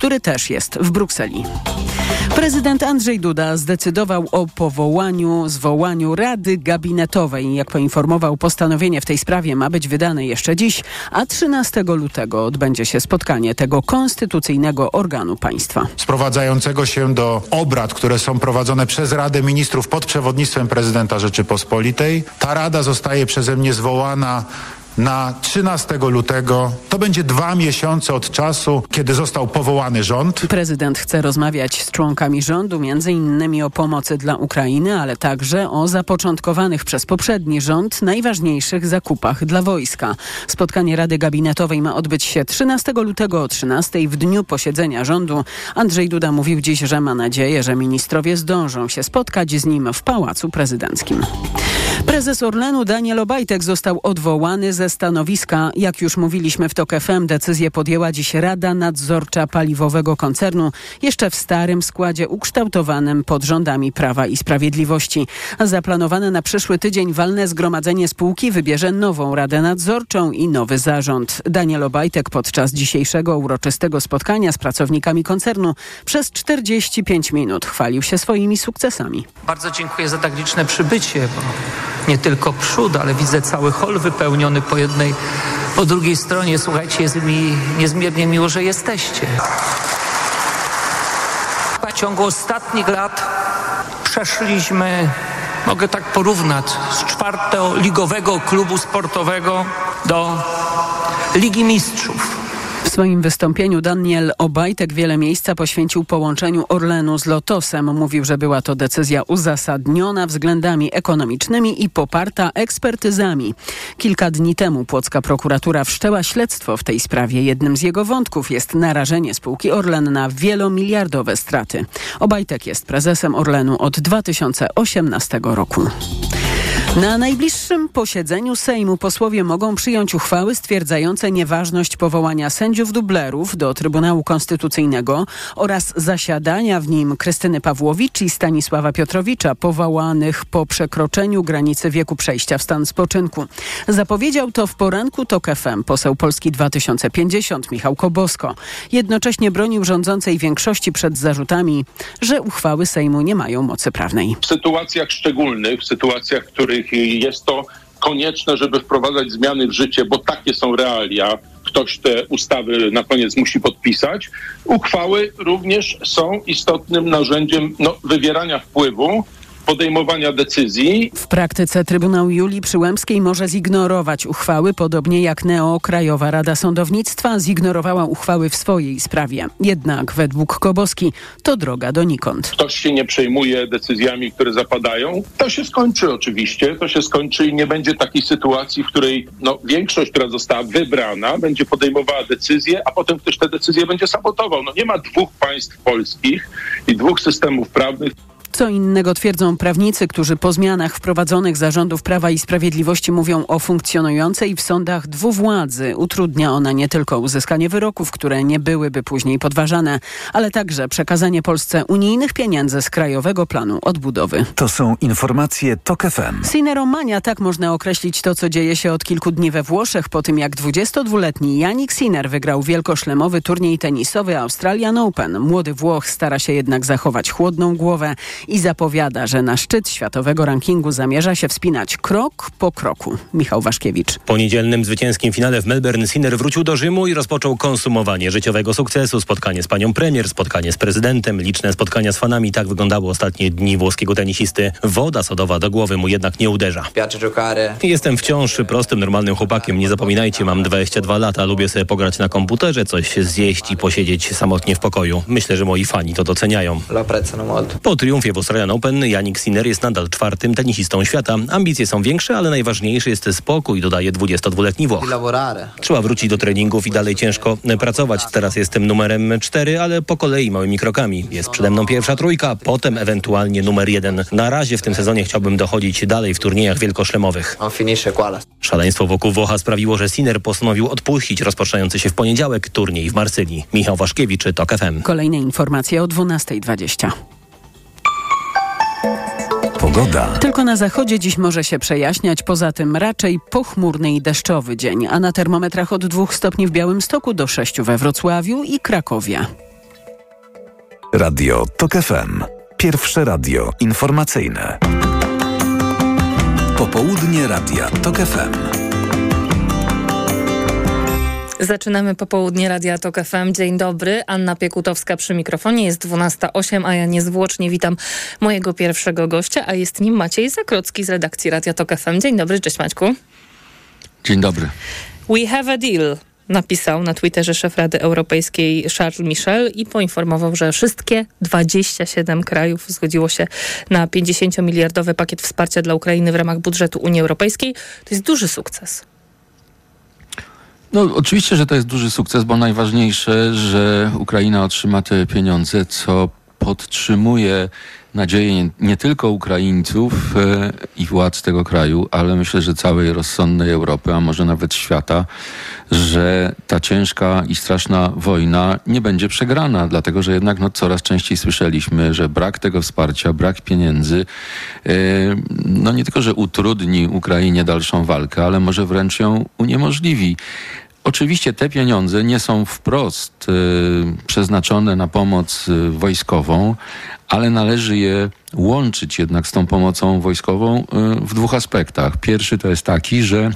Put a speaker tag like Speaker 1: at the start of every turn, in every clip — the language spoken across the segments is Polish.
Speaker 1: który też jest w Brukseli. Prezydent Andrzej Duda zdecydował o powołaniu, zwołaniu Rady Gabinetowej. Jak poinformował, postanowienie w tej sprawie ma być wydane jeszcze dziś, a 13 lutego odbędzie się spotkanie tego konstytucyjnego organu państwa.
Speaker 2: Sprowadzającego się do obrad, które są prowadzone przez Radę Ministrów pod przewodnictwem prezydenta Rzeczypospolitej. Ta rada zostaje przeze mnie zwołana na 13 lutego. To będzie dwa miesiące od czasu, kiedy został powołany rząd.
Speaker 1: Prezydent chce rozmawiać z członkami rządu, między innymi o pomocy dla Ukrainy, ale także o zapoczątkowanych przez poprzedni rząd najważniejszych zakupach dla wojska. Spotkanie Rady Gabinetowej ma odbyć się 13 lutego o 13 w dniu posiedzenia rządu. Andrzej Duda mówił dziś, że ma nadzieję, że ministrowie zdążą się spotkać z nim w Pałacu Prezydenckim. Prezes Orlenu Daniel Obajtek został odwołany ze stanowiska. Jak już mówiliśmy w TOK FM, decyzję podjęła dziś Rada Nadzorcza Paliwowego Koncernu, jeszcze w starym składzie ukształtowanym pod rządami Prawa i Sprawiedliwości. Zaplanowane na przyszły tydzień walne zgromadzenie spółki wybierze nową Radę Nadzorczą i nowy zarząd. Daniel Obajtek podczas dzisiejszego uroczystego spotkania z pracownikami koncernu przez 45 minut chwalił się swoimi sukcesami.
Speaker 3: Bardzo dziękuję za tak liczne przybycie, bo nie tylko przód, ale widzę cały hol wypełniony po jednej, po drugiej stronie. Słuchajcie, jest mi niezmiernie miło, że jesteście. W ciągu ostatnich lat przeszliśmy, mogę tak porównać, z czwartoligowego klubu sportowego do Ligi Mistrzów.
Speaker 1: Swoim wystąpieniu Daniel Obajtek wiele miejsca poświęcił połączeniu Orlenu z Lotosem. Mówił, że była to decyzja uzasadniona względami ekonomicznymi i poparta ekspertyzami. Kilka dni temu płocka prokuratura wszczęła śledztwo w tej sprawie. Jednym z jego wątków jest narażenie spółki Orlen na wielomiliardowe straty. Obajtek jest prezesem Orlenu od 2018 roku. Na najbliższym posiedzeniu Sejmu posłowie mogą przyjąć uchwały stwierdzające nieważność powołania sędziów dublerów do Trybunału Konstytucyjnego oraz zasiadania w nim Krystyny Pawłowicz i Stanisława Piotrowicza, powołanych po przekroczeniu granicy wieku przejścia w stan spoczynku. Zapowiedział to w poranku TOK FM poseł Polski 2050 Michał Kobosko. Jednocześnie bronił rządzącej większości przed zarzutami, że uchwały Sejmu nie mają mocy prawnej.
Speaker 4: W sytuacjach szczególnych, w sytuacjach, w których jest to konieczne, żeby wprowadzać zmiany w życie, bo takie są realia. Ktoś te ustawy na koniec musi podpisać. Uchwały również są istotnym narzędziem no, wywierania wpływu podejmowania decyzji.
Speaker 1: W praktyce Trybunał Julii Przyłębskiej może zignorować uchwały, podobnie jak NEO Krajowa Rada Sądownictwa zignorowała uchwały w swojej sprawie. Jednak według Koboski to droga donikąd.
Speaker 4: Ktoś się nie przejmuje decyzjami, które zapadają. To się skończy oczywiście, to się skończy i nie będzie takiej sytuacji, w której no, większość, która została wybrana, będzie podejmowała decyzje, a potem ktoś te decyzje będzie sabotował. No nie ma dwóch państw polskich i dwóch systemów prawnych.
Speaker 1: Co innego twierdzą prawnicy, którzy po zmianach wprowadzonych zarządów Prawa i Sprawiedliwości mówią o funkcjonującej w sądach dwuwładzy. Utrudnia ona nie tylko uzyskanie wyroków, które nie byłyby później podważane, ale także przekazanie Polsce unijnych pieniędzy z Krajowego Planu Odbudowy.
Speaker 5: To są informacje TOK FM.
Speaker 1: Sineromania, tak można określić to, co dzieje się od kilku dni we Włoszech, po tym jak 22-letni Yannick Sinner wygrał wielkoszlemowy turniej tenisowy Australian Open. Młody Włoch stara się jednak zachować chłodną głowę i zapowiada, że na szczyt światowego rankingu zamierza się wspinać krok po kroku. Michał Waszkiewicz.
Speaker 6: Po niedzielnym zwycięskim finale w Melbourne Sinner wrócił do Rzymu i rozpoczął konsumowanie życiowego sukcesu. Spotkanie z panią premier, spotkanie z prezydentem, liczne spotkania z fanami. Tak wyglądały ostatnie dni włoskiego tenisisty. Woda sodowa do głowy mu jednak nie uderza. Jestem wciąż prostym, normalnym chłopakiem. Nie zapominajcie, mam 22 lata. Lubię sobie pograć na komputerze, coś zjeść i posiedzieć samotnie w pokoju. Myślę, że moi fani to doceniają. Po triumfie w Australian Open Yannick Sinner jest nadal czwartym tenisistą świata. Ambicje są większe, ale najważniejszy jest spokój, dodaje 22-letni Włoch. Trzeba wrócić do treningów i dalej ciężko pracować. Teraz jestem numerem 4, ale po kolei małymi krokami. Jest przede mną pierwsza trójka, potem ewentualnie numer jeden. Na razie w tym sezonie chciałbym dochodzić dalej w turniejach wielkoszlemowych. Szaleństwo wokół Włocha sprawiło, że Sinner postanowił odpuścić rozpoczynający się w poniedziałek turniej w Marsylii. Michał Waszkiewicz, TOK FM.
Speaker 1: Kolejne informacje o 12.20.
Speaker 5: Pogoda.
Speaker 1: Tylko na zachodzie dziś może się przejaśniać, poza tym raczej pochmurny i deszczowy dzień, a na termometrach od 2 stopni w Białymstoku do 6 we Wrocławiu i Krakowie.
Speaker 5: Radio TOK FM. Pierwsze radio informacyjne. Popołudnie Radia TOK FM.
Speaker 7: Zaczynamy popołudnie Radia Tok FM. Dzień dobry. Anna Piekutowska przy mikrofonie. Jest 12.08, a ja niezwłocznie witam mojego pierwszego gościa, a jest nim Maciej Zakrocki z redakcji Radia Tok FM. Dzień dobry, cześć Maćku.
Speaker 8: Dzień dobry.
Speaker 7: We have a deal napisał na Twitterze szef Rady Europejskiej Charles Michel i poinformował, że wszystkie 27 krajów zgodziło się na 50-miliardowy pakiet wsparcia dla Ukrainy w ramach budżetu Unii Europejskiej. To jest duży sukces.
Speaker 8: No, oczywiście, że to jest duży sukces, bo najważniejsze, że Ukraina otrzyma te pieniądze, co podtrzymuje nadzieję nie, nie tylko Ukraińców e, i władz tego kraju, ale myślę, że całej rozsądnej Europy, a może nawet świata, że ta ciężka i straszna wojna nie będzie przegrana, dlatego że jednak no, coraz częściej słyszeliśmy, że brak tego wsparcia, brak pieniędzy, e, no nie tylko, że utrudni Ukrainie dalszą walkę, ale może wręcz ją uniemożliwi. Oczywiście te pieniądze nie są wprost y, przeznaczone na pomoc y, wojskową, ale należy je łączyć jednak z tą pomocą wojskową y, w dwóch aspektach. Pierwszy to jest taki, że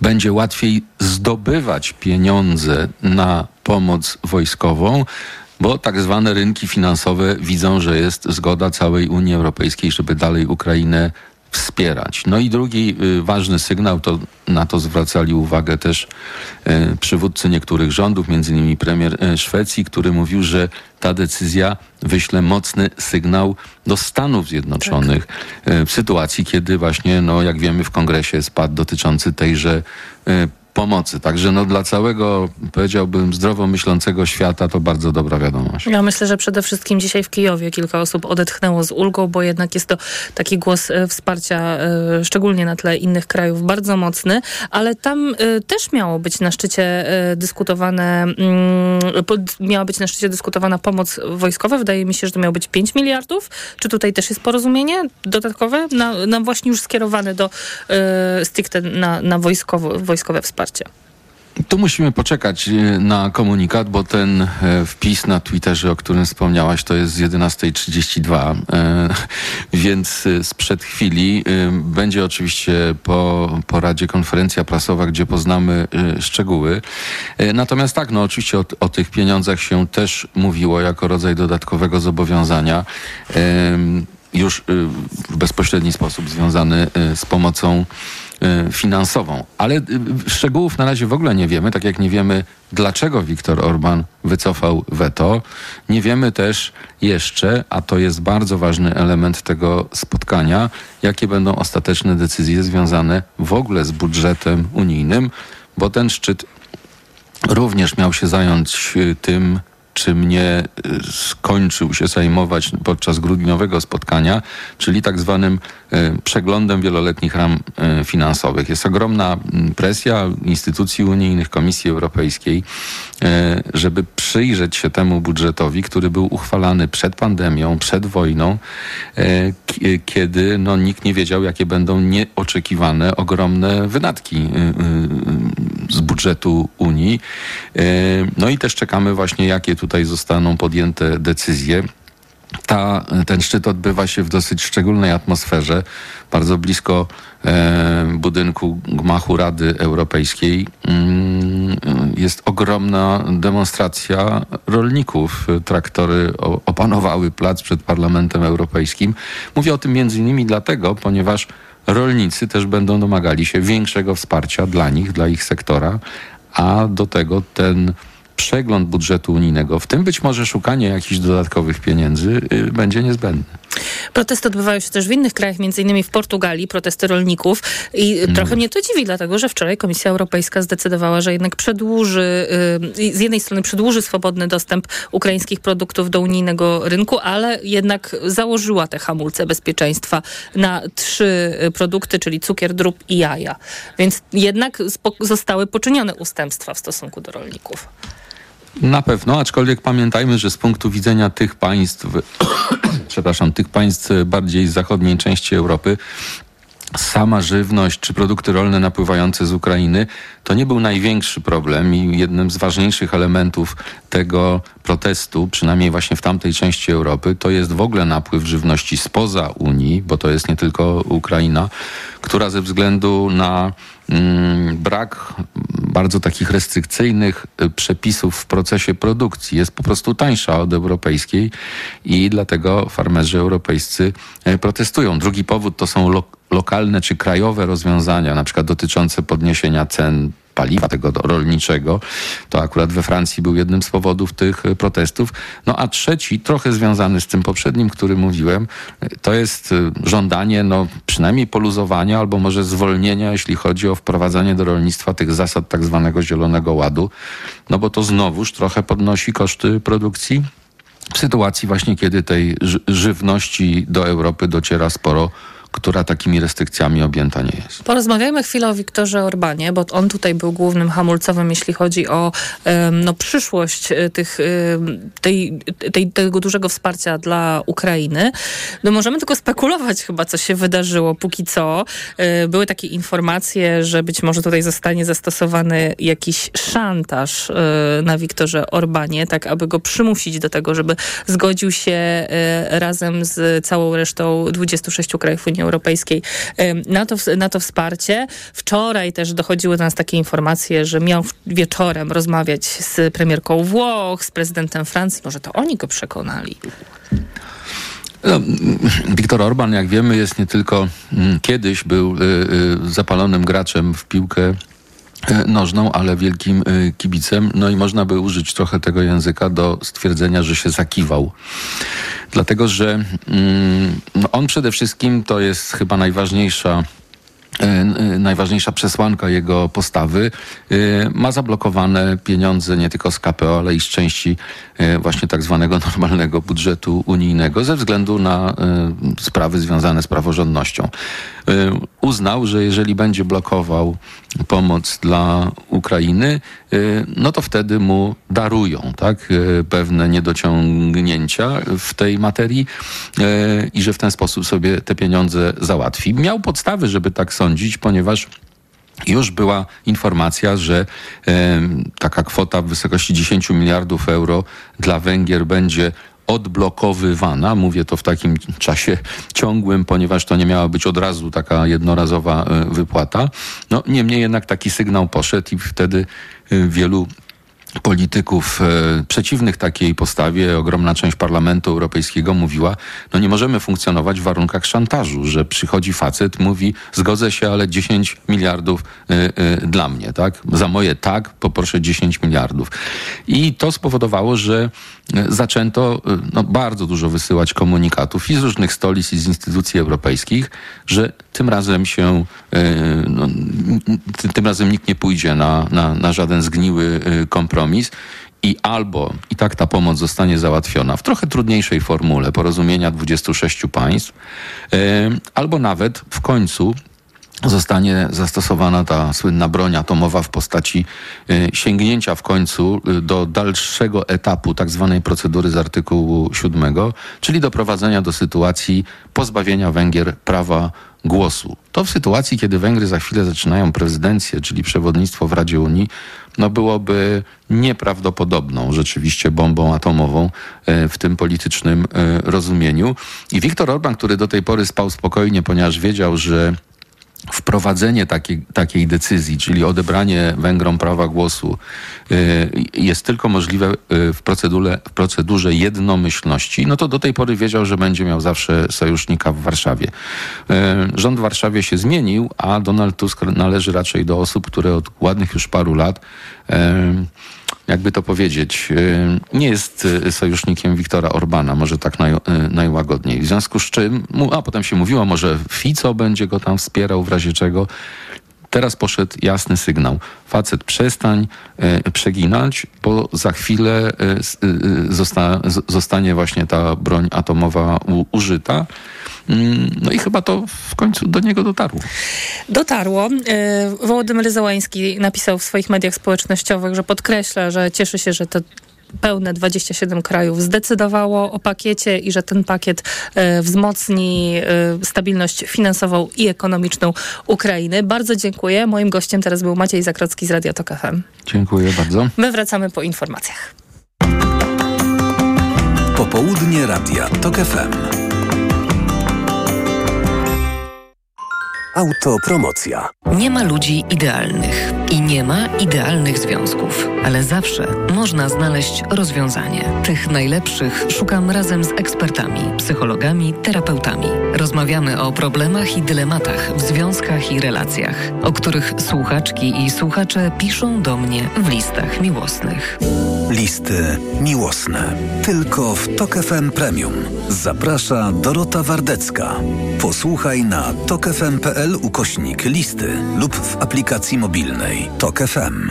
Speaker 8: będzie łatwiej zdobywać pieniądze na pomoc wojskową, bo tak zwane rynki finansowe widzą, że jest zgoda całej Unii Europejskiej, żeby dalej Ukrainę wspierać. No i drugi y, ważny sygnał, to na to zwracali uwagę też y, przywódcy niektórych rządów, między innymi premier y, Szwecji, który mówił, że ta decyzja wyśle mocny sygnał do Stanów Zjednoczonych tak. w sytuacji, kiedy właśnie, no jak wiemy, w kongresie spadł dotyczący tejże pomocy. Także no, dla całego, powiedziałbym, zdrowo myślącego świata to bardzo dobra wiadomość.
Speaker 7: Ja myślę, że przede wszystkim dzisiaj w Kijowie kilka osób odetchnęło z ulgą, bo jednak jest to taki głos e, wsparcia, e, szczególnie na tle innych krajów, bardzo mocny, ale tam e, też miało być na szczycie dyskutowane, mm, miała być na szczycie dyskutowana pomoc wojskowa. Wydaje mi się, że to miało być 5 miliardów. Czy tutaj też jest porozumienie dodatkowe, na, na właśnie już skierowane do stricte na, na wojskowo, wojskowe wsparcie? Wsparcia.
Speaker 8: Tu musimy poczekać e, na komunikat, bo ten e, wpis na Twitterze, o którym wspomniałaś, to jest z 11.32, e, więc sprzed chwili będzie oczywiście po, po Radzie konferencja prasowa, gdzie poznamy szczegóły. Natomiast tak, no oczywiście o, o tych pieniądzach się też mówiło jako rodzaj dodatkowego zobowiązania już w bezpośredni sposób związany z pomocą finansową. Ale y, szczegółów na razie w ogóle nie wiemy, tak jak nie wiemy, dlaczego Viktor Orban wycofał weto. Nie wiemy też jeszcze, a to jest bardzo ważny element tego spotkania, jakie będą ostateczne decyzje związane w ogóle z budżetem unijnym, bo ten szczyt również miał się zająć y, tym, czy mnie y, skończył się zajmować podczas grudniowego spotkania, czyli tak zwanym y, przeglądem wieloletnich ram y, finansowych. Jest ogromna mm, presja instytucji unijnych, Komisji Europejskiej, żeby przyjrzeć się temu budżetowi, który był uchwalany przed pandemią, przed wojną, kiedy no, nikt nie wiedział, jakie będą nieoczekiwane ogromne wydatki z budżetu Unii. No i też czekamy właśnie, jakie tutaj zostaną podjęte decyzje. Ta, ten szczyt odbywa się w dosyć szczególnej atmosferze, bardzo blisko e, budynku gmachu Rady Europejskiej. Mm, jest ogromna demonstracja rolników. Traktory opanowały plac przed Parlamentem Europejskim. Mówię o tym między innymi dlatego, ponieważ rolnicy też będą domagali się większego wsparcia dla nich, dla ich sektora, a do tego ten przegląd budżetu unijnego, w tym być może szukanie jakichś dodatkowych pieniędzy, y, będzie niezbędne.
Speaker 7: Protesty odbywają się też w innych krajach, innymi w Portugalii, protesty rolników i mm. trochę mnie to dziwi, dlatego że wczoraj Komisja Europejska zdecydowała, że jednak przedłuży, y, z jednej strony przedłuży swobodny dostęp ukraińskich produktów do unijnego rynku, ale jednak założyła te hamulce bezpieczeństwa na trzy y, produkty, czyli cukier, drób i jaja. Więc jednak zostały poczynione ustępstwa w stosunku do rolników.
Speaker 8: Na pewno, aczkolwiek pamiętajmy, że z punktu widzenia tych państw, przepraszam, tych państw bardziej zachodniej części Europy, sama żywność czy produkty rolne napływające z Ukrainy to nie był największy problem i jednym z ważniejszych elementów tego protestu, przynajmniej właśnie w tamtej części Europy, to jest w ogóle napływ żywności spoza Unii, bo to jest nie tylko Ukraina, która ze względu na mm, brak bardzo takich restrykcyjnych y, przepisów w procesie produkcji jest po prostu tańsza od europejskiej i dlatego farmerzy europejscy y, protestują. Drugi powód to są lo lokalne czy krajowe rozwiązania, na przykład dotyczące podniesienia cen paliwa tego rolniczego. To akurat we Francji był jednym z powodów tych e, protestów. No a trzeci, trochę związany z tym poprzednim, który mówiłem, to jest e, żądanie no, przynajmniej poluzowania albo może zwolnienia, jeśli chodzi o wprowadzanie do rolnictwa tych zasad tak zwanego zielonego ładu, no bo to znowuż trochę podnosi koszty produkcji w sytuacji właśnie, kiedy tej żywności do Europy dociera sporo która takimi restrykcjami objęta nie jest.
Speaker 7: Porozmawiajmy chwilę o Wiktorze Orbanie, bo on tutaj był głównym hamulcowym, jeśli chodzi o no, przyszłość e, tych, tej, tej, tego dużego wsparcia dla Ukrainy. No, możemy tylko spekulować chyba, co się wydarzyło póki co. E, były takie informacje, że być może tutaj zostanie zastosowany jakiś szantaż e, na Wiktorze Orbanie, tak aby go przymusić do tego, żeby zgodził się razem z całą resztą 26 krajów Unii Europejskiej na to, na to wsparcie. Wczoraj też dochodziły do nas takie informacje, że miał wieczorem rozmawiać z premierką Włoch, z prezydentem Francji. Może to oni go przekonali.
Speaker 8: No, Viktor Orban, jak wiemy, jest nie tylko mm, kiedyś był y, y, zapalonym graczem w piłkę nożną, ale wielkim e, kibicem. No i można by użyć trochę tego języka do stwierdzenia, że się zakiwał. Dlatego, że mm, no on przede wszystkim to jest chyba najważniejsza E, najważniejsza przesłanka jego postawy, e, ma zablokowane pieniądze nie tylko z KPO, ale i z części e, właśnie tak zwanego normalnego budżetu unijnego ze względu na sprawy związane z praworządnością. Uznał, że jeżeli będzie blokował pomoc dla Ukrainy, no to wtedy mu darują tak, pewne niedociągnięcia w tej materii i że w ten sposób sobie te pieniądze załatwi. Miał podstawy, żeby tak sądzić, ponieważ już była informacja, że taka kwota w wysokości 10 miliardów euro dla Węgier będzie odblokowywana. Mówię to w takim czasie ciągłym, ponieważ to nie miała być od razu taka jednorazowa e, wypłata. No, niemniej jednak taki sygnał poszedł i wtedy e, wielu polityków e, przeciwnych takiej postawie, ogromna część Parlamentu Europejskiego mówiła, no nie możemy funkcjonować w warunkach szantażu, że przychodzi facet, mówi zgodzę się, ale 10 miliardów e, e, dla mnie, tak? Za moje tak, poproszę 10 miliardów. I to spowodowało, że zaczęto no, bardzo dużo wysyłać komunikatów i z różnych stolic i z instytucji europejskich, że tym razem się, no, tym razem nikt nie pójdzie na, na, na żaden zgniły kompromis kompromis i albo i tak ta pomoc zostanie załatwiona w trochę trudniejszej formule porozumienia 26 państw, albo nawet w końcu zostanie zastosowana ta słynna broń atomowa w postaci y, sięgnięcia w końcu y, do dalszego etapu tak zwanej procedury z artykułu 7, czyli doprowadzenia do sytuacji pozbawienia Węgier prawa głosu. To w sytuacji, kiedy Węgry za chwilę zaczynają prezydencję, czyli przewodnictwo w Radzie Unii, no byłoby nieprawdopodobną rzeczywiście bombą atomową e, w tym politycznym rozumieniu. I Viktor Orban, który do tej pory spał spokojnie, ponieważ wiedział, że wprowadzenie takiej, takiej decyzji, czyli odebranie Węgrom prawa głosu, y, jest tylko możliwe y, w procedurze, w procedurze jednomyślności, no to do tej pory wiedział, że będzie miał zawsze sojusznika w Warszawie. Y, rząd w Warszawie się zmienił, a Donald Tusk należy raczej do osób, które od ładnych już paru lat jakby to powiedzieć, y, nie jest y, sojusznikiem Wiktora Orbana, może tak naj, y, najłagodniej. W związku z czym, a potem się mówiło, może Fico będzie go tam wspierał w razie czego. Teraz poszedł jasny sygnał. Facet, przestań przeginać, bo za chwilę zosta, zostanie właśnie ta broń atomowa użyta. Mm, no i chyba to w końcu do niego dotarło.
Speaker 7: Dotarło. Wołodymyr Załański napisał w swoich mediach społecznościowych, że podkreśla, że cieszy się, że to pełne 27 krajów zdecydowało o pakiecie i że ten pakiet e, wzmocni e, stabilność finansową i ekonomiczną Ukrainy. Bardzo dziękuję. Moim gościem teraz był Maciej Zakrocki z Radio Tok FM.
Speaker 8: Dziękuję bardzo.
Speaker 7: My wracamy po informacjach.
Speaker 5: Popołudnie Radia TOK FM. Autopromocja.
Speaker 9: Nie ma ludzi idealnych i nie ma idealnych związków, ale zawsze można znaleźć rozwiązanie. Tych najlepszych szukam razem z ekspertami, psychologami, terapeutami. Rozmawiamy o problemach i dylematach w związkach i relacjach, o których słuchaczki i słuchacze piszą do mnie w listach miłosnych.
Speaker 5: Listy miłosne. Tylko w TOK FM Premium. Zaprasza Dorota Wardecka. Posłuchaj na tokefm.pl ukośnik listy lub w aplikacji mobilnej TOK FM.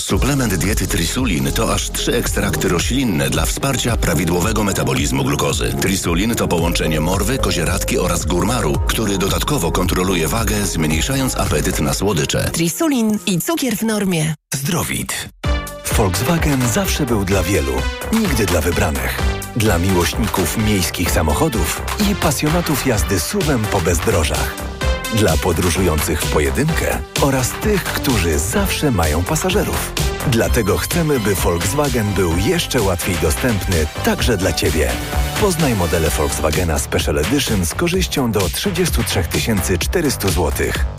Speaker 10: Suplement diety Trisulin to aż trzy ekstrakty roślinne dla wsparcia prawidłowego metabolizmu glukozy. Trisulin to połączenie morwy, kozieradki oraz górmaru, który dodatkowo kontroluje wagę, zmniejszając apetyt na słodycze.
Speaker 11: Trisulin i cukier w normie.
Speaker 5: Zdrowit. Volkswagen zawsze był dla wielu, nigdy dla wybranych. Dla miłośników miejskich samochodów i pasjonatów jazdy suwem po bezdrożach. Dla podróżujących w pojedynkę oraz tych, którzy zawsze mają pasażerów. Dlatego chcemy, by Volkswagen był jeszcze łatwiej dostępny także dla Ciebie. Poznaj modele Volkswagena Special Edition z korzyścią do 33 400 zł.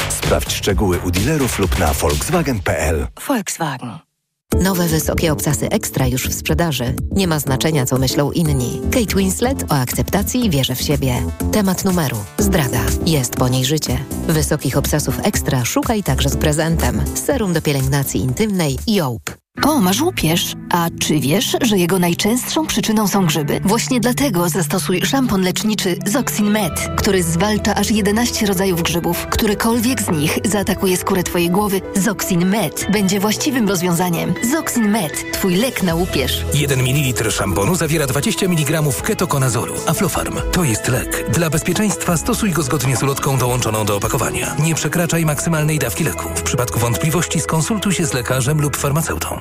Speaker 5: Sprawdź szczegóły u dealerów lub na volkswagen.pl.
Speaker 12: Volkswagen.
Speaker 13: Nowe wysokie obcasy ekstra już w sprzedaży. Nie ma znaczenia, co myślą inni. Kate Winslet o akceptacji i wierze w siebie. Temat numeru. Zdrada. Jest po niej życie. Wysokich obcasów ekstra szukaj także z prezentem. Serum do pielęgnacji intymnej Jołp.
Speaker 14: O, masz łupież. A czy wiesz, że jego najczęstszą przyczyną są grzyby? Właśnie dlatego zastosuj szampon leczniczy Zoxin Med, który zwalcza aż 11 rodzajów grzybów. Którykolwiek z nich zaatakuje skórę twojej głowy, Zoxin Med będzie właściwym rozwiązaniem. Zoxin Med, twój lek na łupież.
Speaker 15: 1 ml szamponu zawiera 20 mg ketokonazolu. Aflofarm to jest lek. Dla bezpieczeństwa stosuj go zgodnie z ulotką dołączoną do opakowania. Nie przekraczaj maksymalnej dawki leku. W przypadku wątpliwości skonsultuj się z lekarzem lub farmaceutą.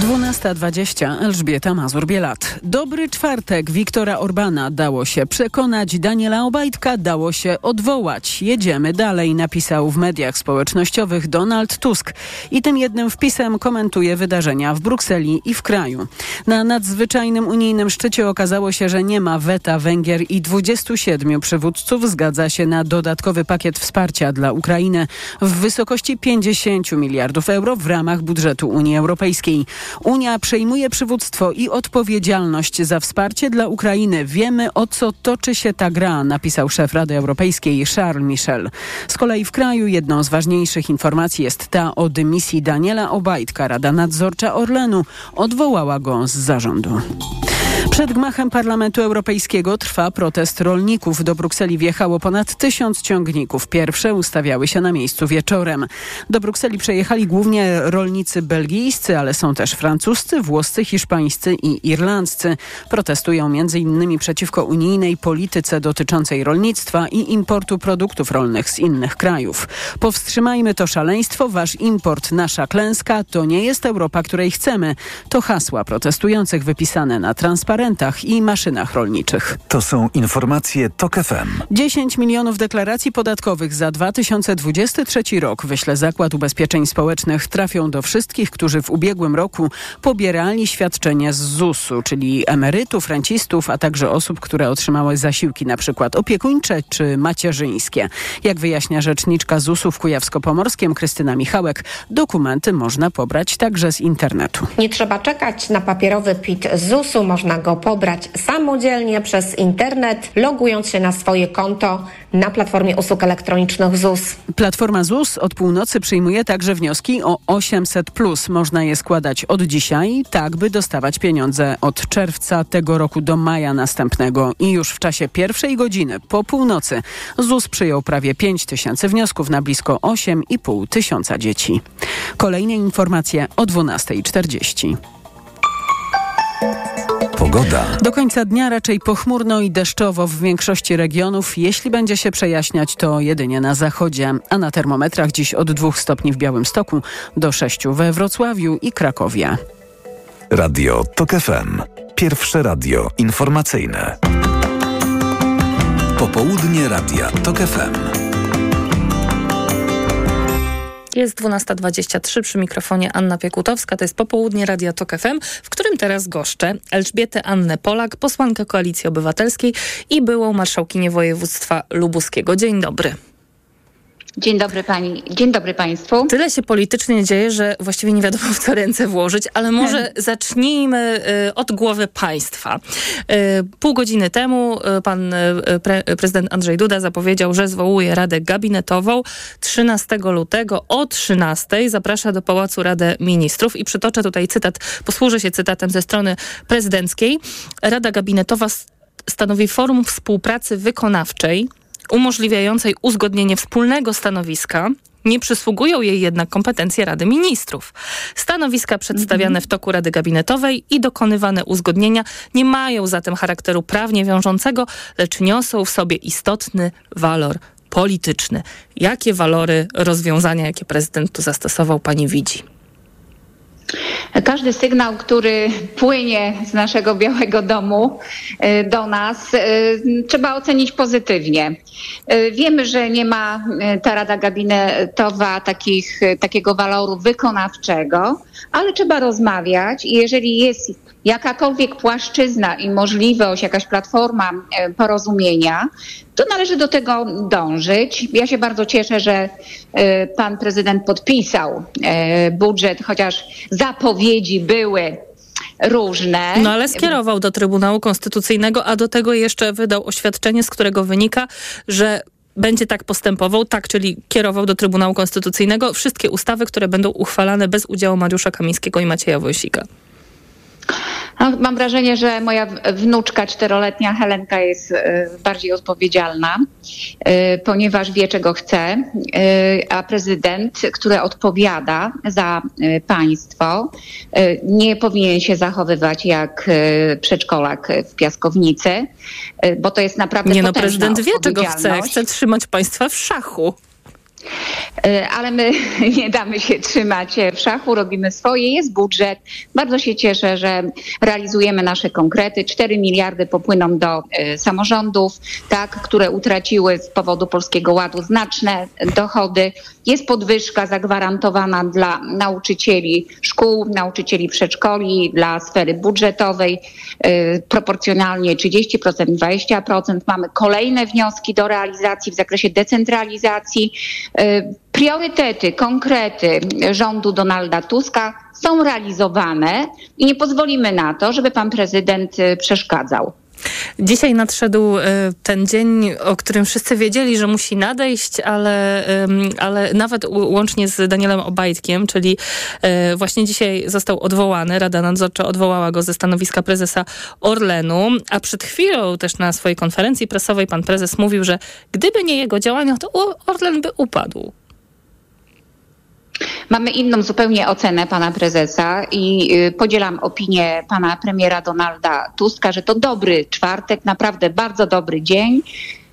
Speaker 1: 12.20 Elżbieta Mazur-Bielat. Dobry czwartek Wiktora Orbana dało się przekonać, Daniela Obajtka dało się odwołać. Jedziemy dalej, napisał w mediach społecznościowych Donald Tusk. I tym jednym wpisem komentuje wydarzenia w Brukseli i w kraju. Na nadzwyczajnym unijnym szczycie okazało się, że nie ma weta Węgier i 27 przywódców zgadza się na dodatkowy pakiet wsparcia dla Ukrainy w wysokości 50 miliardów euro w ramach budżetu Unii Europejskiej. Unia przejmuje przywództwo i odpowiedzialność za wsparcie dla Ukrainy. Wiemy, o co toczy się ta gra, napisał szef Rady Europejskiej Charles Michel. Z kolei w kraju jedną z ważniejszych informacji jest ta o dymisji Daniela Obajtka. Rada Nadzorcza Orlenu odwołała go z zarządu. Przed gmachem Parlamentu Europejskiego trwa protest rolników. Do Brukseli wjechało ponad tysiąc ciągników. Pierwsze ustawiały się na miejscu wieczorem. Do Brukseli przejechali głównie rolnicy belgijscy, ale są też francuscy, włoscy, hiszpańscy i irlandzcy. Protestują m.in. przeciwko unijnej polityce dotyczącej rolnictwa i importu produktów rolnych z innych krajów. Powstrzymajmy to szaleństwo, wasz import, nasza klęska, to nie jest Europa, której chcemy. To hasła protestujących wypisane na transparentach i maszynach rolniczych.
Speaker 5: To są informacje TOK FM.
Speaker 1: 10 milionów deklaracji podatkowych za 2023 rok, wyśle Zakład Ubezpieczeń Społecznych, trafią do wszystkich, którzy w ubiegłym roku pobierali świadczenie z ZUS-u, czyli emerytów, rencistów, a także osób, które otrzymały zasiłki na przykład opiekuńcze czy macierzyńskie. Jak wyjaśnia rzeczniczka ZUS-u w Kujawsko-Pomorskiem Krystyna Michałek, dokumenty można pobrać także z internetu.
Speaker 16: Nie trzeba czekać na papierowy PIT ZUS-u, można go pobrać samodzielnie przez internet, logując się na swoje konto na platformie usług elektronicznych ZUS.
Speaker 1: Platforma ZUS od północy przyjmuje także wnioski o 800. Można je składać od dzisiaj, tak by dostawać pieniądze od czerwca tego roku do maja następnego. I już w czasie pierwszej godziny po północy ZUS przyjął prawie 5 tysięcy wniosków na blisko 8,5 tysiąca dzieci. Kolejne informacje o 12.40.
Speaker 5: Pogoda.
Speaker 1: Do końca dnia raczej pochmurno i deszczowo w większości regionów. Jeśli będzie się przejaśniać, to jedynie na zachodzie, a na termometrach dziś od 2 stopni w Białymstoku do 6 we Wrocławiu i Krakowie.
Speaker 5: Radio TOK FM. Pierwsze radio informacyjne. Popołudnie Radia TOK FM.
Speaker 7: Jest 12.23 przy mikrofonie Anna Piekutowska. To jest popołudnie Radia Tok FM, w którym teraz goszczę Elżbietę Annę Polak, posłankę Koalicji Obywatelskiej i byłą marszałkinię województwa lubuskiego. Dzień dobry.
Speaker 17: Dzień dobry pani, dzień dobry państwu.
Speaker 7: Tyle się politycznie dzieje, że właściwie nie wiadomo w co ręce włożyć, ale może zacznijmy y, od głowy państwa. Y, pół godziny temu y, pan pre, prezydent Andrzej Duda zapowiedział, że zwołuje Radę Gabinetową 13 lutego o 13 zaprasza do Pałacu Radę Ministrów i przytoczę tutaj cytat, posłużę się cytatem ze strony prezydenckiej. Rada Gabinetowa stanowi forum współpracy wykonawczej umożliwiającej uzgodnienie wspólnego stanowiska nie przysługują jej jednak kompetencje Rady Ministrów. Stanowiska przedstawiane w toku Rady Gabinetowej i dokonywane uzgodnienia nie mają zatem charakteru prawnie wiążącego, lecz niosą w sobie istotny walor polityczny. Jakie walory rozwiązania, jakie prezydent tu zastosował, pani widzi?
Speaker 17: Każdy sygnał, który płynie z naszego Białego Domu y, do nas, y, trzeba ocenić pozytywnie. Y, wiemy, że nie ma ta Rada Gabinetowa takich, takiego waloru wykonawczego, ale trzeba rozmawiać i jeżeli jest jakakolwiek płaszczyzna i możliwość, jakaś platforma porozumienia, to należy do tego dążyć. Ja się bardzo cieszę, że e, pan prezydent podpisał e, budżet, chociaż zapowiedzi były różne.
Speaker 7: No ale skierował do Trybunału Konstytucyjnego, a do tego jeszcze wydał oświadczenie, z którego wynika, że będzie tak postępował, tak, czyli kierował do Trybunału Konstytucyjnego wszystkie ustawy, które będą uchwalane bez udziału Mariusza Kamińskiego i Macieja Wojsika.
Speaker 17: No, mam wrażenie, że moja wnuczka czteroletnia Helenka jest e, bardziej odpowiedzialna, e, ponieważ wie, czego chce, e, a prezydent, który odpowiada za państwo, nie powinien się zachowywać jak przedszkolak w piaskownicy, bo to jest naprawdę
Speaker 7: Nie no, prezydent wie, czego chce. Chce trzymać państwa w szachu.
Speaker 17: E, ale my nie damy się trzymać w szachu, robimy swoje, jest budżet. Bardzo się cieszę, że realizujemy nasze konkrety. 4 miliardy popłyną do e, samorządów, tak, które utraciły z powodu Polskiego Ładu znaczne dochody. Jest podwyżka zagwarantowana dla nauczycieli szkół, nauczycieli przedszkoli, dla sfery budżetowej e, proporcjonalnie 30%, 20%. Mamy kolejne wnioski do realizacji w zakresie decentralizacji. E, priorytety, konkrety rządu Donalda Tuska są realizowane i nie pozwolimy na to, żeby pan prezydent e, przeszkadzał.
Speaker 7: Dzisiaj nadszedł e, ten dzień, o którym wszyscy wiedzieli, że musi nadejść, ale, ale nawet łącznie z Danielem Obajtkiem, czyli właśnie dzisiaj został odwołany. Rada Nadzorcza odwołała go ze stanowiska prezesa Orlenu, a przed chwilą też na swojej konferencji prasowej pan prezes mówił, że gdyby nie jego działania, to Orlen by upadł.
Speaker 17: Mamy inną zupełnie ocenę pana prezesa i y, podzielam opinię pana premiera Donalda Tuska, że to dobry czwartek, naprawdę bardzo dobry dzień.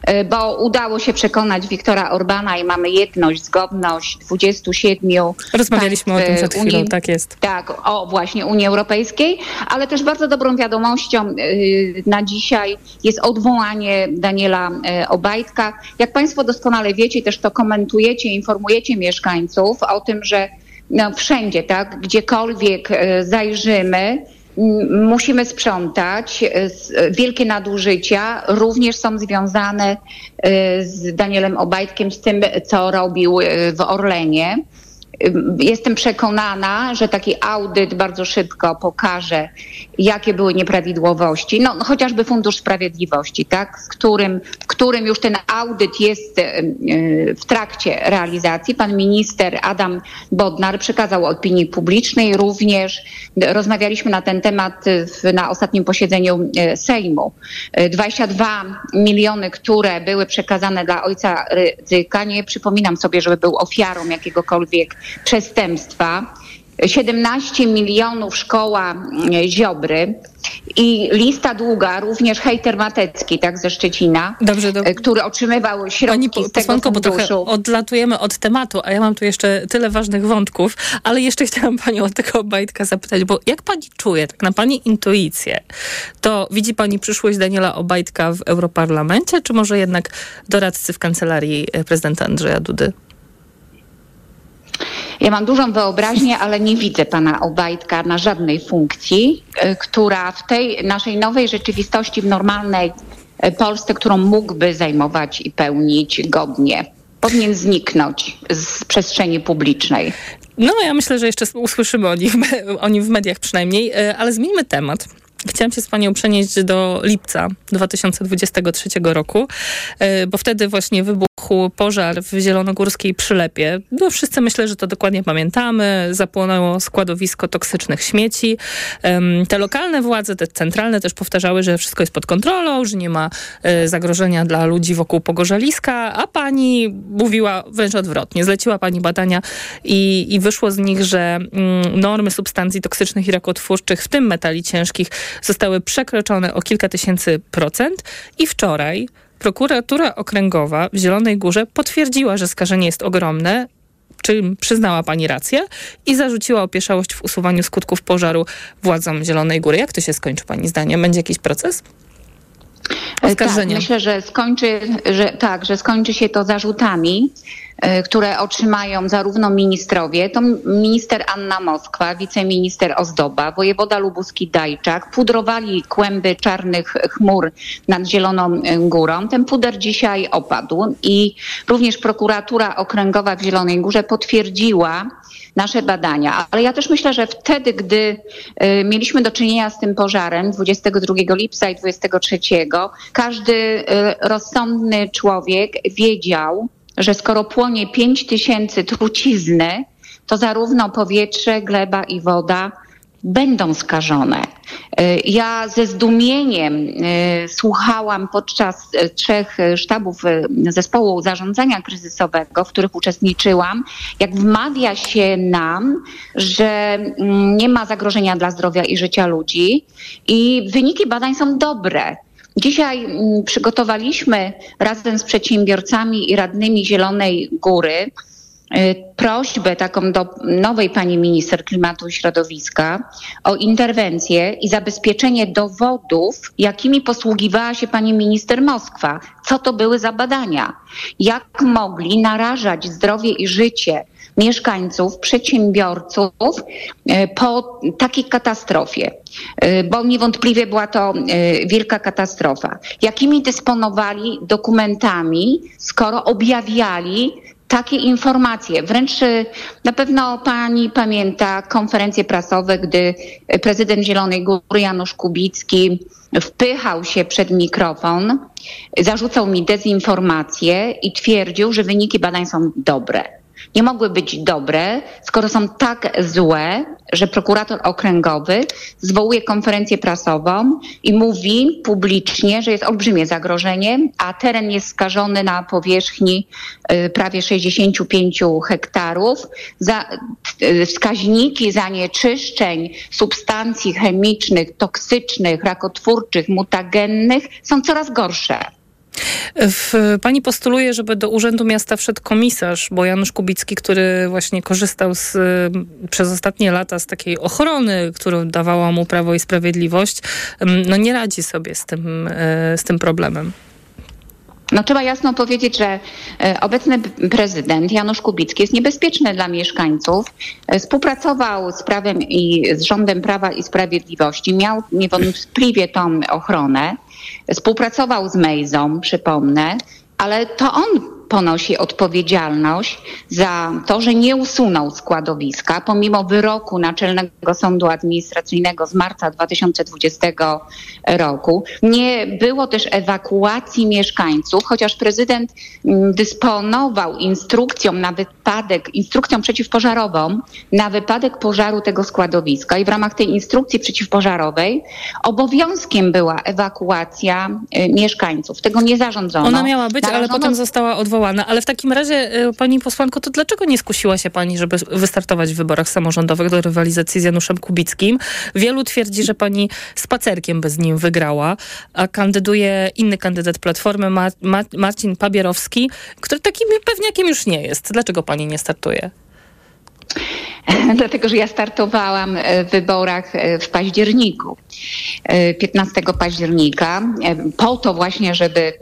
Speaker 17: E, bo udało się przekonać Wiktora Orbana i mamy jedność, zgodność 27
Speaker 7: Rozmawialiśmy o tym przed chwilą, Unii, tak jest.
Speaker 17: Tak, o właśnie Unii Europejskiej, ale też bardzo dobrą wiadomością y, na dzisiaj jest odwołanie Daniela Obajtka. Jak Państwo doskonale wiecie, też to komentujecie, informujecie mieszkańców o tym, że no, wszędzie, tak, gdziekolwiek zajrzymy, musimy sprzątać. Wielkie nadużycia również są związane y, z Danielem Obajtkiem, z tym, co robił w Orlenie. Jestem przekonana, że taki audyt bardzo szybko pokaże, jakie były nieprawidłowości. No, chociażby Fundusz Sprawiedliwości, tak, w, którym, w którym już ten audyt jest w trakcie realizacji. Pan minister Adam Bodnar przekazał opinii publicznej również. Rozmawialiśmy na ten temat w, na ostatnim posiedzeniu e, Sejmu. 22 miliony, które były przekazane dla ojca Rydzyka, nie przypominam sobie, żeby był ofiarą jakiegokolwiek przestępstwa. 17 milionów szkoła mm, Ziobry i lista długa, również hejter Matecki, tak, ze Szczecina,
Speaker 7: Dobrze, do...
Speaker 17: który otrzymywał środki
Speaker 7: Pani
Speaker 17: z tego funduszu.
Speaker 7: bo trochę odlatujemy od tematu, a ja mam tu jeszcze tyle ważnych wątków, ale jeszcze chciałam Panią o tego Obajtka zapytać, bo jak Pani czuje, tak na Pani intuicję, to widzi Pani przyszłość Daniela Obajtka w Europarlamencie, czy może jednak doradcy w kancelarii prezydenta Andrzeja Dudy?
Speaker 17: Ja mam dużą wyobraźnię, ale nie widzę pana Obajtka na żadnej funkcji, e, która w tej naszej nowej rzeczywistości, w normalnej e, Polsce, którą mógłby zajmować i pełnić godnie, powinien zniknąć z przestrzeni publicznej.
Speaker 7: No, ja myślę, że jeszcze usłyszymy o, nich, o nim w mediach przynajmniej, e, ale zmieńmy temat. Chciałam się z Panią przenieść do lipca 2023 roku, bo wtedy właśnie wybuchł pożar w zielonogórskiej przylepie. No, wszyscy myślę, że to dokładnie pamiętamy. Zapłonęło składowisko toksycznych śmieci. Te lokalne władze, te centralne też powtarzały, że wszystko jest pod kontrolą, że nie ma e, zagrożenia dla ludzi wokół pogorzeliska, a pani mówiła wręcz odwrotnie. Zleciła pani badania i, i wyszło z nich, że mm, normy substancji toksycznych i rakotwórczych, w tym metali ciężkich, zostały przekroczone o kilka tysięcy procent i wczoraj Prokuratura Okręgowa w Zielonej Górze potwierdziła, że skażenie jest ogromne, czym przyznała pani rację i zarzuciła opieszałość w usuwaniu skutków pożaru władzom Zielonej Góry. Jak to się skończy pani zdaniem? Będzie jakiś proces?
Speaker 17: Oskarżenie. Tak, myślę, że skończy, że tak, że skończy się to zarzutami. E, które otrzymają zarówno ministrowie, to minister Anna Moskwa, wiceminister Ozdoba, wojewoda lubuski Dajczak, pudrowali kłęby czarnych chmur nad Zieloną Górą. Ten puder dzisiaj opadł i również prokuratura okręgowa w Zielonej Górze potwierdziła, nasze badania. Ale ja też myślę, że wtedy, gdy y, mieliśmy do czynienia z tym pożarem 22 lipca i 23, każdy y, rozsądny człowiek wiedział, że skoro płonie 5 tysięcy trucizny, to zarówno powietrze, gleba i woda będą skażone. Y, ja ze zdumieniem y, słuchałam podczas y, trzech sztabów zespołu zarządzania kryzysowego, w których uczestniczyłam, jak wmawia się nam, że mm, nie ma zagrożenia dla zdrowia i życia ludzi i wyniki badań są dobre. Dzisiaj mm, przygotowaliśmy razem z przedsiębiorcami i radnymi Zielonej Góry prośbę taką do nowej pani minister klimatu i środowiska o interwencję i zabezpieczenie dowodów, jakimi posługiwała się pani minister Moskwa. Co to były za badania? Jak mogli narażać zdrowie i życie mieszkańców, przedsiębiorców e, po takiej katastrofie, e, bo niewątpliwie była to wielka katastrofa. Jakimi dysponowali dokumentami, skoro objawiali takie informacje. Wręcz na pewno pani pamięta konferencje prasowe, gdy prezydent Zielonej Góry Janusz Kubicki wpychał się przed mikrofon, zarzucał mi dezinformację i twierdził, że wyniki badań są dobre nie mogły być dobre, skoro są tak złe, że prokurator okręgowy zwołuje konferencję prasową i mówi publicznie, że jest olbrzymie zagrożenie, a teren jest skażony na powierzchni y, prawie 65 hektarów. Za, y, wskaźniki zanieczyszczeń substancji chemicznych, toksycznych, rakotwórczych, mutagennych są coraz gorsze.
Speaker 7: Pani postuluje, żeby do Urzędu Miasta wszedł komisarz, bo Janusz Kubicki, który właśnie korzystał z, przez ostatnie lata z takiej ochrony, którą dawała mu Prawo i Sprawiedliwość, no nie radzi sobie z tym, e, z tym problemem.
Speaker 17: No trzeba jasno powiedzieć, że e, obecny prezydent Janusz Kubicki jest niebezpieczny dla mieszkańców. E, współpracował z prawem i z rządem Prawa i Sprawiedliwości, miał niewątpliwie tą ochronę. Współpracował z Mejzą, przypomnę, ale to on ponosi odpowiedzialność za to, że nie usunął składowiska, pomimo wyroku Naczelnego Sądu Administracyjnego z marca 2020 roku. Nie było też ewakuacji mieszkańców, chociaż prezydent mm, dysponował instrukcją na wypadek, instrukcją przeciwpożarową na wypadek pożaru tego składowiska i w ramach tej instrukcji przeciwpożarowej obowiązkiem była ewakuacja y, mieszkańców. Tego nie zarządzono.
Speaker 7: Ona miała być, ale potem została odwołana. Ale w takim razie, y, pani posłanko, to dlaczego nie skusiła się pani, żeby wystartować w wyborach samorządowych do rywalizacji z Januszem Kubickim? Wielu twierdzi, że pani spacerkiem bez nim wygrała, a kandyduje inny kandydat Platformy, Mar Mar Marcin Pabierowski, który takim pewniakiem już nie jest. Dlaczego pani nie startuje?
Speaker 17: Dlatego, że ja startowałam w wyborach e, w październiku, 15 e, października, e, po to właśnie, żeby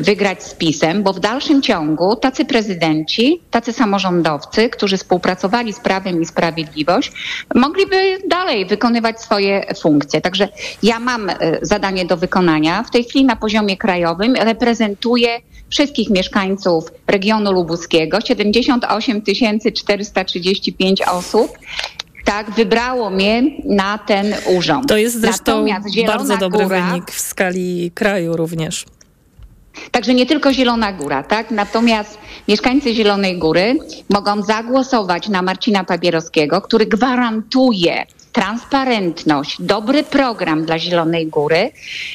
Speaker 17: wygrać z PiSem, bo w dalszym ciągu tacy prezydenci, tacy samorządowcy, którzy współpracowali z Prawem i Sprawiedliwość, mogliby dalej wykonywać swoje funkcje. Także ja mam zadanie do wykonania. W tej chwili na poziomie krajowym reprezentuję wszystkich mieszkańców regionu lubuskiego, 78 435 osób tak, wybrało mnie na ten urząd.
Speaker 7: To jest zresztą bardzo dobry Góra, wynik w skali kraju również.
Speaker 17: Także nie tylko Zielona Góra, tak? Natomiast mieszkańcy Zielonej Góry mogą zagłosować na Marcina Pabierowskiego, który gwarantuje transparentność, dobry program dla Zielonej Góry,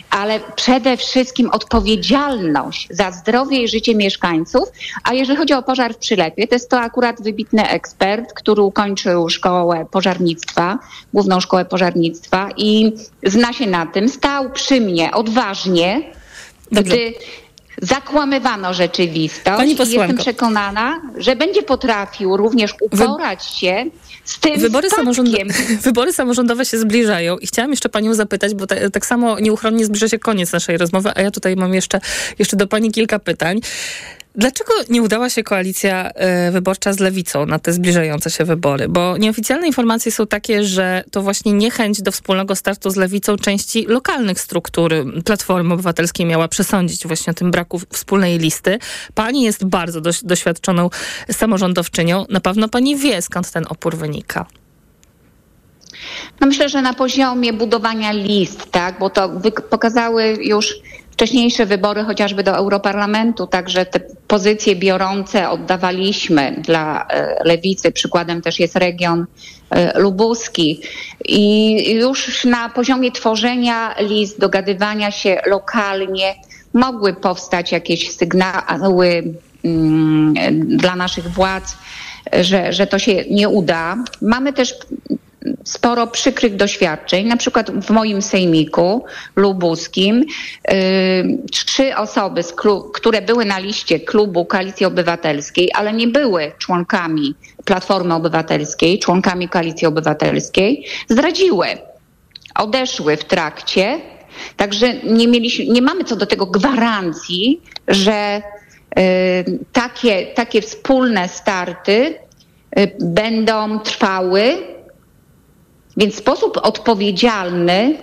Speaker 17: ale przede wszystkim odpowiedzialność za zdrowie i życie mieszkańców. A jeżeli chodzi o pożar w Przylepie, to jest to akurat wybitny ekspert, który ukończył szkołę pożarnictwa, główną szkołę pożarnictwa i zna się na tym. Stał przy mnie odważnie, Dobrze. gdy zakłamywano rzeczywistość. Pani posłanko. Jestem przekonana, że będzie potrafił również uporać się z tym wybory, samorząd...
Speaker 7: wybory samorządowe się zbliżają i chciałam jeszcze panią zapytać, bo ta, tak samo nieuchronnie zbliża się koniec naszej rozmowy, a ja tutaj mam jeszcze, jeszcze do pani kilka pytań. Dlaczego nie udała się koalicja y, wyborcza z lewicą na te zbliżające się wybory? Bo nieoficjalne informacje są takie, że to właśnie niechęć do wspólnego startu z lewicą części lokalnych struktur Platformy Obywatelskiej miała przesądzić właśnie o tym braku wspólnej listy. Pani jest bardzo doś doświadczoną samorządowczynią. Na pewno pani wie, skąd ten opór wynika.
Speaker 17: No myślę, że na poziomie budowania list, tak, bo to pokazały już wcześniejsze wybory chociażby do Europarlamentu, także te pozycje biorące oddawaliśmy dla e, lewicy. Przykładem też jest region e, lubuski. I już na poziomie tworzenia list, dogadywania się lokalnie mogły powstać jakieś sygnały mm, dla naszych władz, że, że to się nie uda. Mamy też sporo przykrych doświadczeń. Na przykład w moim sejmiku lubuskim yy, trzy osoby, które były na liście klubu Koalicji Obywatelskiej, ale nie były członkami Platformy Obywatelskiej, członkami Koalicji Obywatelskiej, zdradziły. Odeszły w trakcie, także nie, mieliśmy, nie mamy co do tego gwarancji, że yy, takie, takie wspólne starty yy, będą trwały więc sposób odpowiedzialny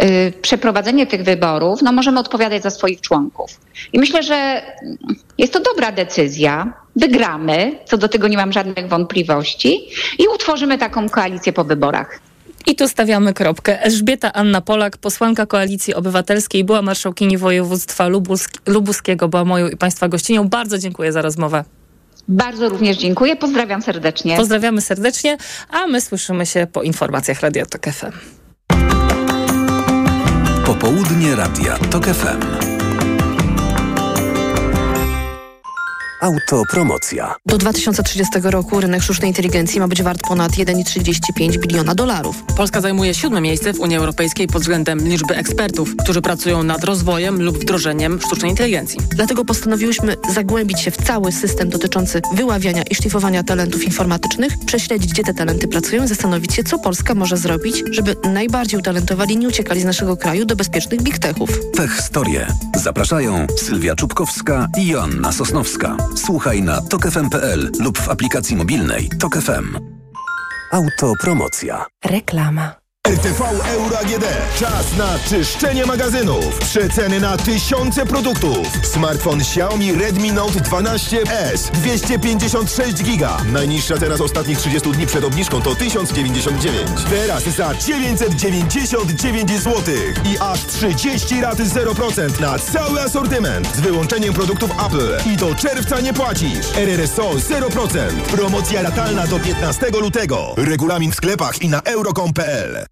Speaker 17: yy, przeprowadzenie tych wyborów, no możemy odpowiadać za swoich członków. I myślę, że jest to dobra decyzja. Wygramy, co do tego nie mam żadnych wątpliwości i utworzymy taką koalicję po wyborach.
Speaker 7: I tu stawiamy kropkę. Elżbieta Anna Polak, posłanka Koalicji Obywatelskiej, była marszałkini województwa lubusk lubuskiego, była moją i Państwa gościnią. Bardzo dziękuję za rozmowę.
Speaker 17: Bardzo również dziękuję. Pozdrawiam serdecznie.
Speaker 7: Pozdrawiamy serdecznie, a my słyszymy się po informacjach Radio Tok FM.
Speaker 5: Popołudnie Radia Tok FM. Autopromocja.
Speaker 18: Do 2030 roku rynek sztucznej inteligencji ma być wart ponad 1,35 biliona dolarów.
Speaker 19: Polska zajmuje siódme miejsce w Unii Europejskiej pod względem liczby ekspertów, którzy pracują nad rozwojem lub wdrożeniem sztucznej inteligencji.
Speaker 18: Dlatego postanowiłyśmy zagłębić się w cały system dotyczący wyławiania i szlifowania talentów informatycznych, prześledzić, gdzie te talenty pracują i zastanowić się, co Polska może zrobić, żeby najbardziej utalentowali nie uciekali z naszego kraju do bezpiecznych big techów.
Speaker 5: Tech Storie. Zapraszają Sylwia Czubkowska i Joanna Sosnowska. Słuchaj na tokefm.pl lub w aplikacji mobilnej Tok FM. Autopromocja.
Speaker 11: Reklama.
Speaker 20: RTV Euro AGD. Czas na czyszczenie magazynów. Przeceny na tysiące produktów. Smartfon Xiaomi Redmi Note 12S 256 giga. Najniższa teraz ostatnich 30 dni przed obniżką to 1099. Teraz za 999 zł. I aż 30 raty 0% na cały asortyment. Z wyłączeniem produktów Apple. I do czerwca nie płacisz. RRSO 0%. Promocja ratalna do 15 lutego. Regulamin w sklepach i na euro.com.pl.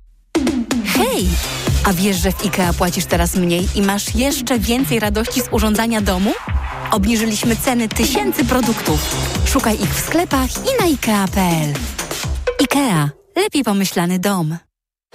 Speaker 21: Hej! A wiesz, że w IKEA płacisz teraz mniej i masz jeszcze więcej radości z urządzania domu? Obniżyliśmy ceny tysięcy produktów. Szukaj ich w sklepach i na IKEA.pl. IKEA. Lepiej pomyślany dom.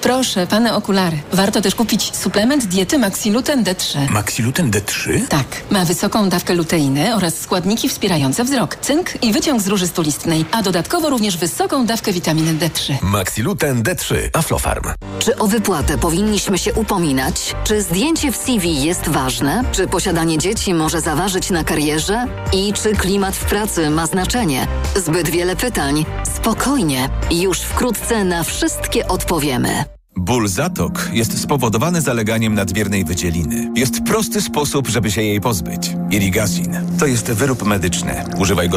Speaker 22: Proszę, pane okulary. Warto też kupić suplement diety Maxiluten D3.
Speaker 23: Maxiluten D3?
Speaker 22: Tak. Ma wysoką dawkę luteiny oraz składniki wspierające wzrok, cynk i wyciąg z róży stulistnej, a dodatkowo również wysoką dawkę witaminy D3.
Speaker 23: Maxiluten D3. Aflofarm.
Speaker 24: Czy o wypłatę powinniśmy się upominać? Czy zdjęcie w CV jest ważne? Czy posiadanie dzieci może zaważyć na karierze? I czy klimat w pracy ma znaczenie? Zbyt wiele pytań. Spokojnie. Już wkrótce na wszystkie odpowiemy.
Speaker 25: Ból zatok jest spowodowany zaleganiem nadmiernej wydzieliny. Jest prosty sposób, żeby się jej pozbyć. Irrigasin to jest wyrób medyczny. Używaj go z